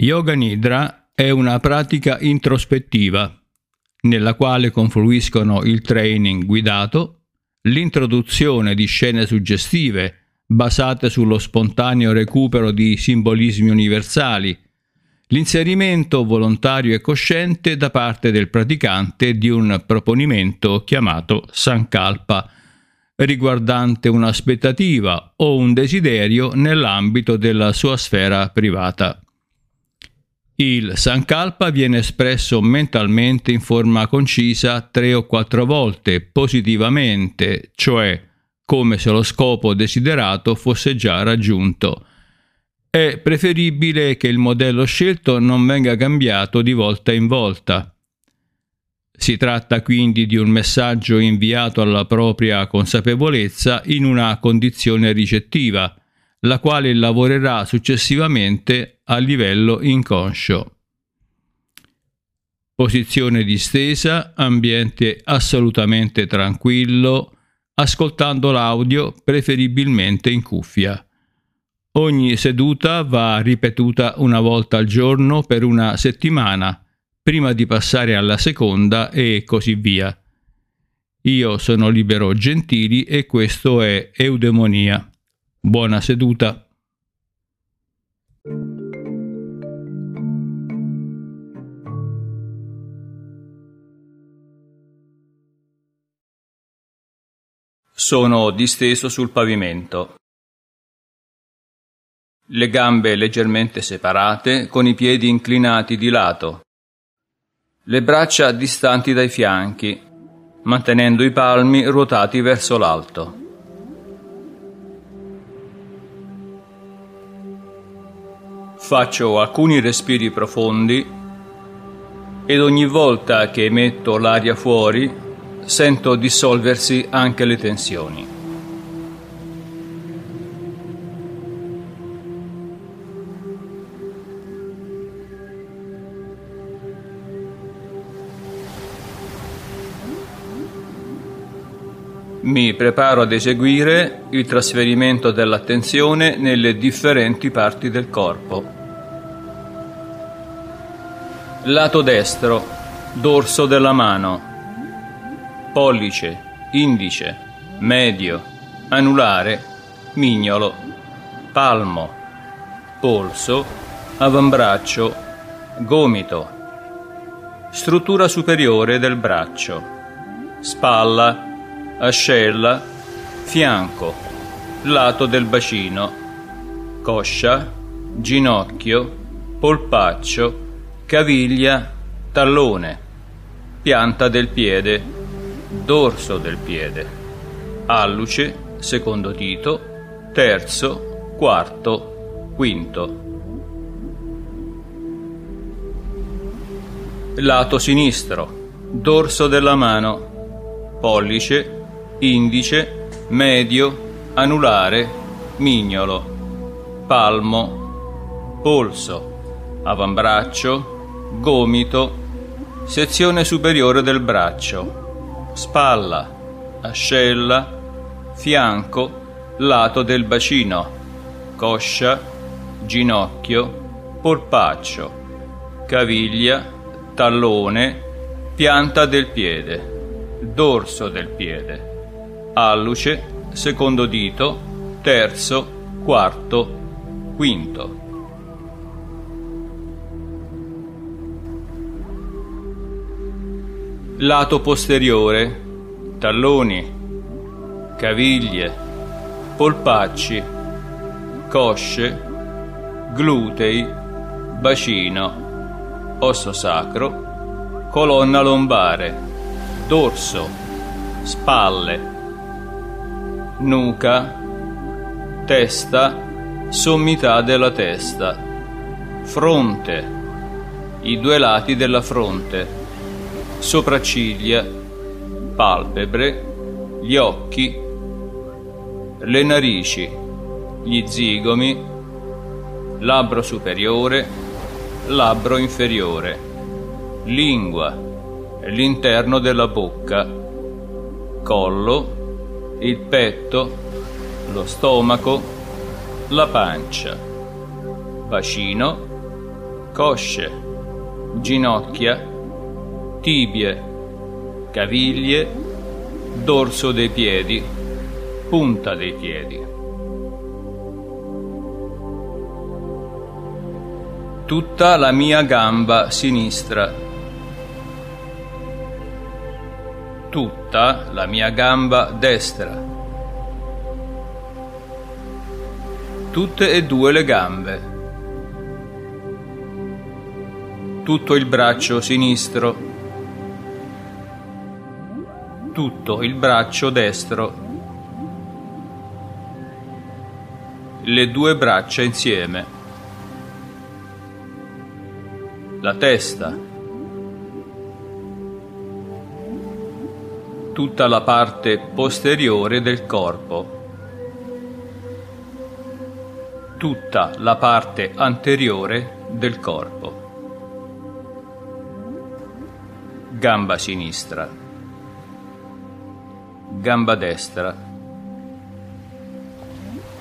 Yoga Nidra è una pratica introspettiva nella quale confluiscono il training guidato, l'introduzione di scene suggestive basate sullo spontaneo recupero di simbolismi universali, l'inserimento volontario e cosciente da parte del praticante di un proponimento chiamato Sankalpa, riguardante un'aspettativa o un desiderio nell'ambito della sua sfera privata. Il Sankalpa viene espresso mentalmente in forma concisa tre o quattro volte positivamente, cioè come se lo scopo desiderato fosse già raggiunto. È preferibile che il modello scelto non venga cambiato di volta in volta. Si tratta quindi di un messaggio inviato alla propria consapevolezza in una condizione ricettiva, la quale lavorerà successivamente a livello inconscio. Posizione distesa, ambiente assolutamente tranquillo, ascoltando l'audio preferibilmente in cuffia. Ogni seduta va ripetuta una volta al giorno per una settimana, prima di passare alla seconda e così via. Io sono Libero Gentili e questo è Eudemonia. Buona seduta. Sono disteso sul pavimento. Le gambe leggermente separate, con i piedi inclinati di lato. Le braccia distanti dai fianchi, mantenendo i palmi ruotati verso l'alto. Faccio alcuni respiri profondi ed ogni volta che emetto l'aria fuori sento dissolversi anche le tensioni. Mi preparo ad eseguire il trasferimento dell'attenzione nelle differenti parti del corpo. Lato destro, dorso della mano, pollice, indice, medio, anulare, mignolo, palmo, polso, avambraccio, gomito, struttura superiore del braccio, spalla, ascella, fianco, lato del bacino, coscia, ginocchio, polpaccio, caviglia, tallone, pianta del piede, dorso del piede, alluce, secondo dito, terzo, quarto, quinto. Lato sinistro, dorso della mano, pollice, indice, medio, anulare, mignolo, palmo, polso, avambraccio, gomito, sezione superiore del braccio, spalla, ascella, fianco, lato del bacino, coscia, ginocchio, polpaccio, caviglia, tallone, pianta del piede, dorso del piede, alluce, secondo dito, terzo, quarto, quinto. Lato posteriore, talloni, caviglie, polpacci, cosce, glutei, bacino, osso sacro, colonna lombare, dorso, spalle, nuca, testa, sommità della testa, fronte, i due lati della fronte sopracciglia, palpebre, gli occhi, le narici, gli zigomi, labbro superiore, labbro inferiore, lingua, l'interno della bocca, collo, il petto, lo stomaco, la pancia, bacino, cosce, ginocchia, tibie, caviglie, dorso dei piedi, punta dei piedi. Tutta la mia gamba sinistra. Tutta la mia gamba destra. Tutte e due le gambe. Tutto il braccio sinistro tutto il braccio destro, le due braccia insieme, la testa, tutta la parte posteriore del corpo, tutta la parte anteriore del corpo, gamba sinistra gamba destra,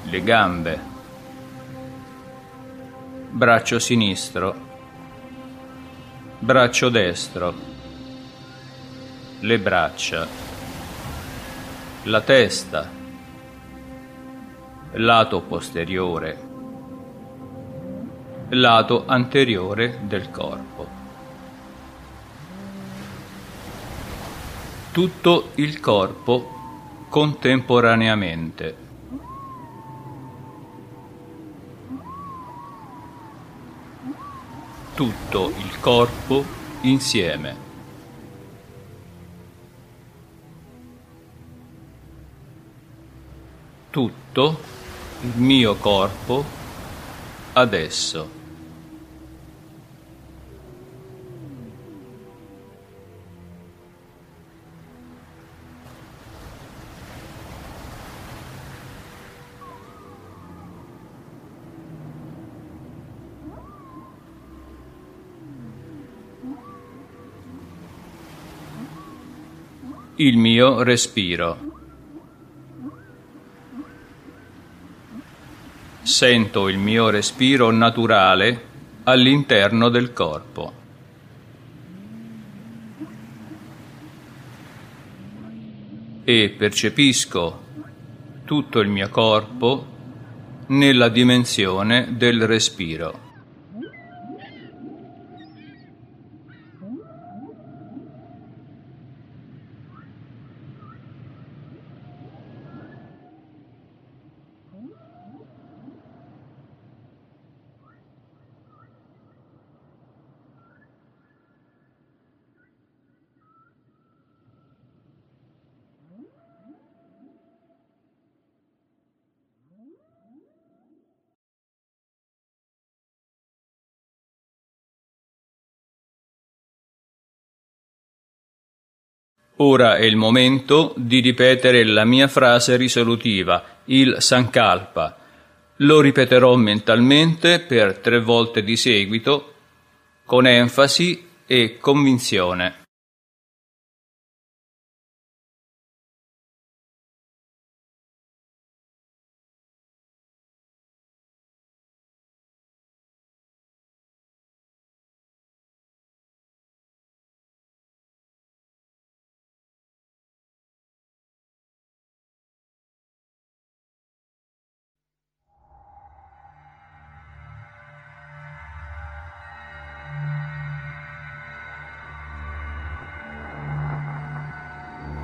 le gambe, braccio sinistro, braccio destro, le braccia, la testa, lato posteriore, lato anteriore del corpo. tutto il corpo contemporaneamente. Tutto il corpo insieme. Tutto il mio corpo adesso. Il mio respiro. Sento il mio respiro naturale all'interno del corpo. E percepisco tutto il mio corpo nella dimensione del respiro. Ora è il momento di ripetere la mia frase risolutiva, il Sankalpa. Lo ripeterò mentalmente per tre volte di seguito, con enfasi e convinzione.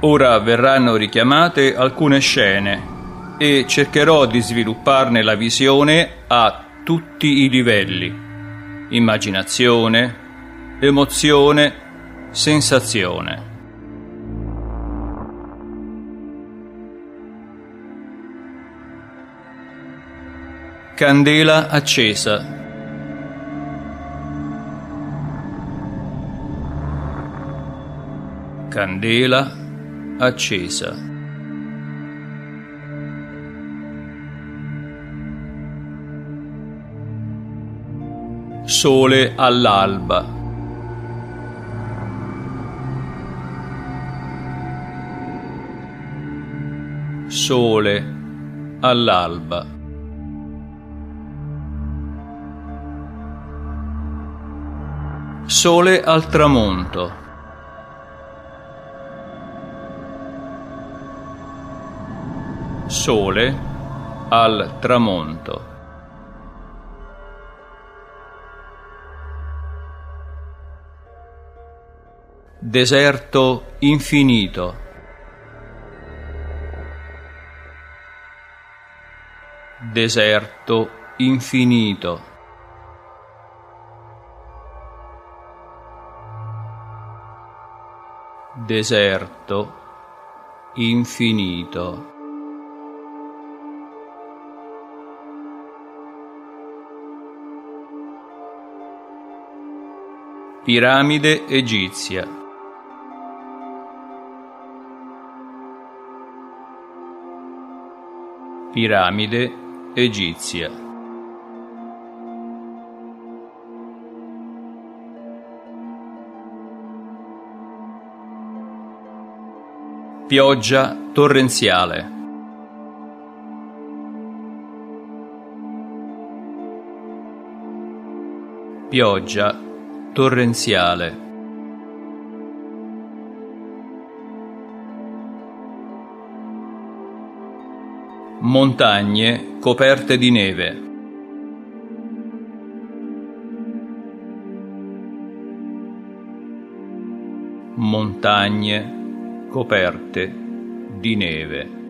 Ora verranno richiamate alcune scene e cercherò di svilupparne la visione a tutti i livelli. Immaginazione, emozione, sensazione. Candela accesa. Candela accesa. Sole all'alba. Sole all'alba. Sole al tramonto. Sole al tramonto. Deserto infinito. Deserto infinito. deserto infinito. Piramide egizia. Piramide egizia. Pioggia torrenziale. Pioggia torrenziale. Montagne coperte di neve. Montagne coperte di neve.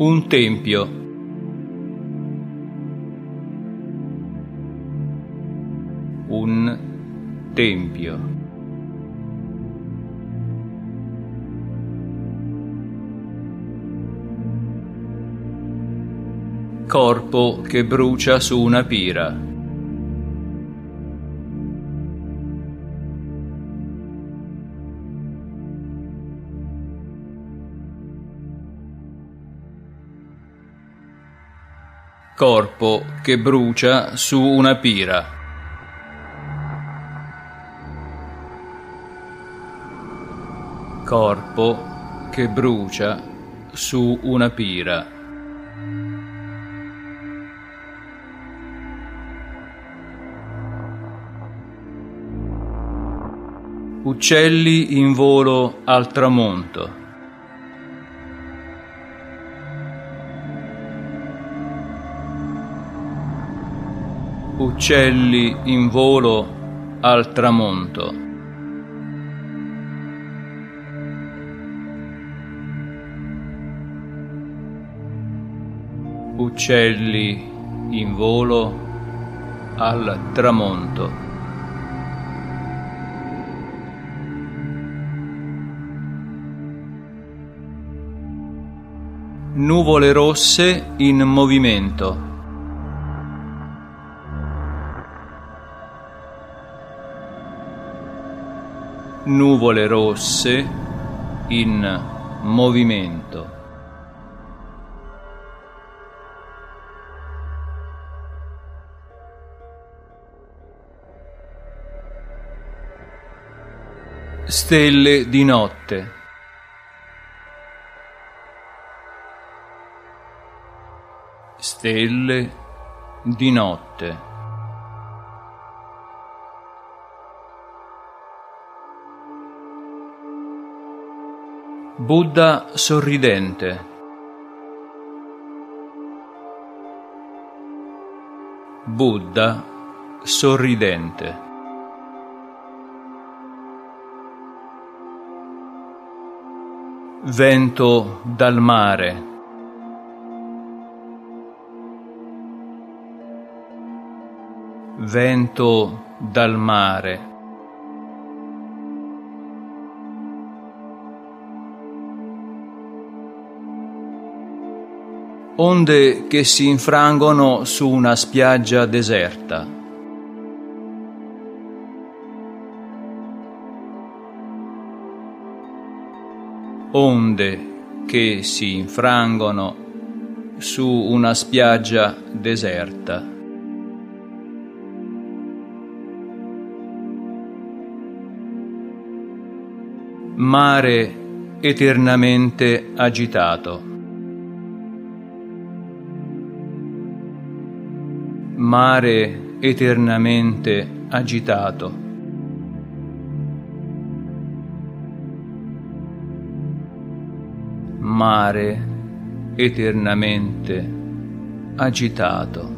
Un tempio. Un tempio. corpo che brucia su una pira. Corpo che brucia su una pira. Corpo che brucia su una pira. Uccelli in volo al tramonto. Uccelli in volo al tramonto. Uccelli in volo al tramonto. Nuvole rosse in movimento. Nuvole rosse in movimento. Stelle di notte. stelle di notte. Buddha sorridente. Buddha sorridente. Vento dal mare. vento dal mare. Onde che si infrangono su una spiaggia deserta. Onde che si infrangono su una spiaggia deserta. mare eternamente agitato. Mare eternamente agitato. Mare eternamente agitato.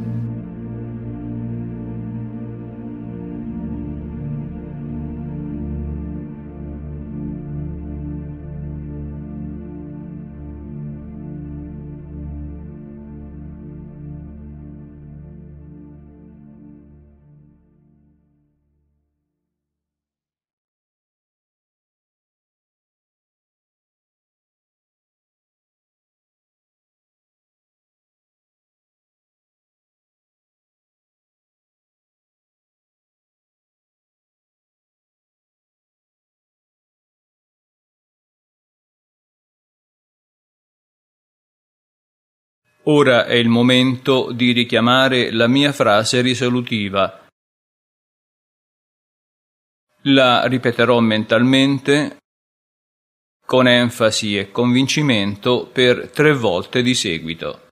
Ora è il momento di richiamare la mia frase risolutiva. La ripeterò mentalmente con enfasi e convincimento per tre volte di seguito.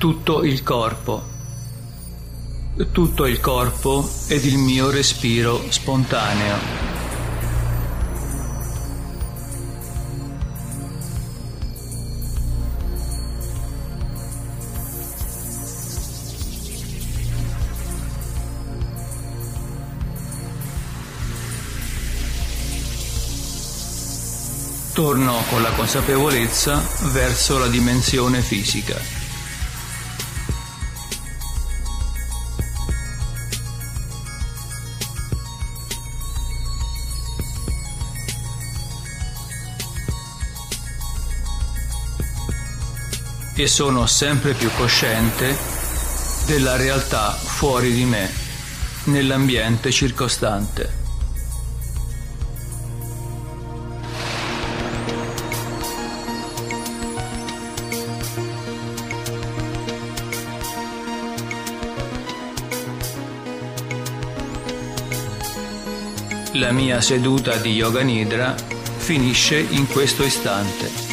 Tutto il corpo. Tutto il corpo ed il mio respiro spontaneo. Torno con la consapevolezza verso la dimensione fisica. E sono sempre più cosciente della realtà fuori di me, nell'ambiente circostante. La mia seduta di Yoga Nidra finisce in questo istante.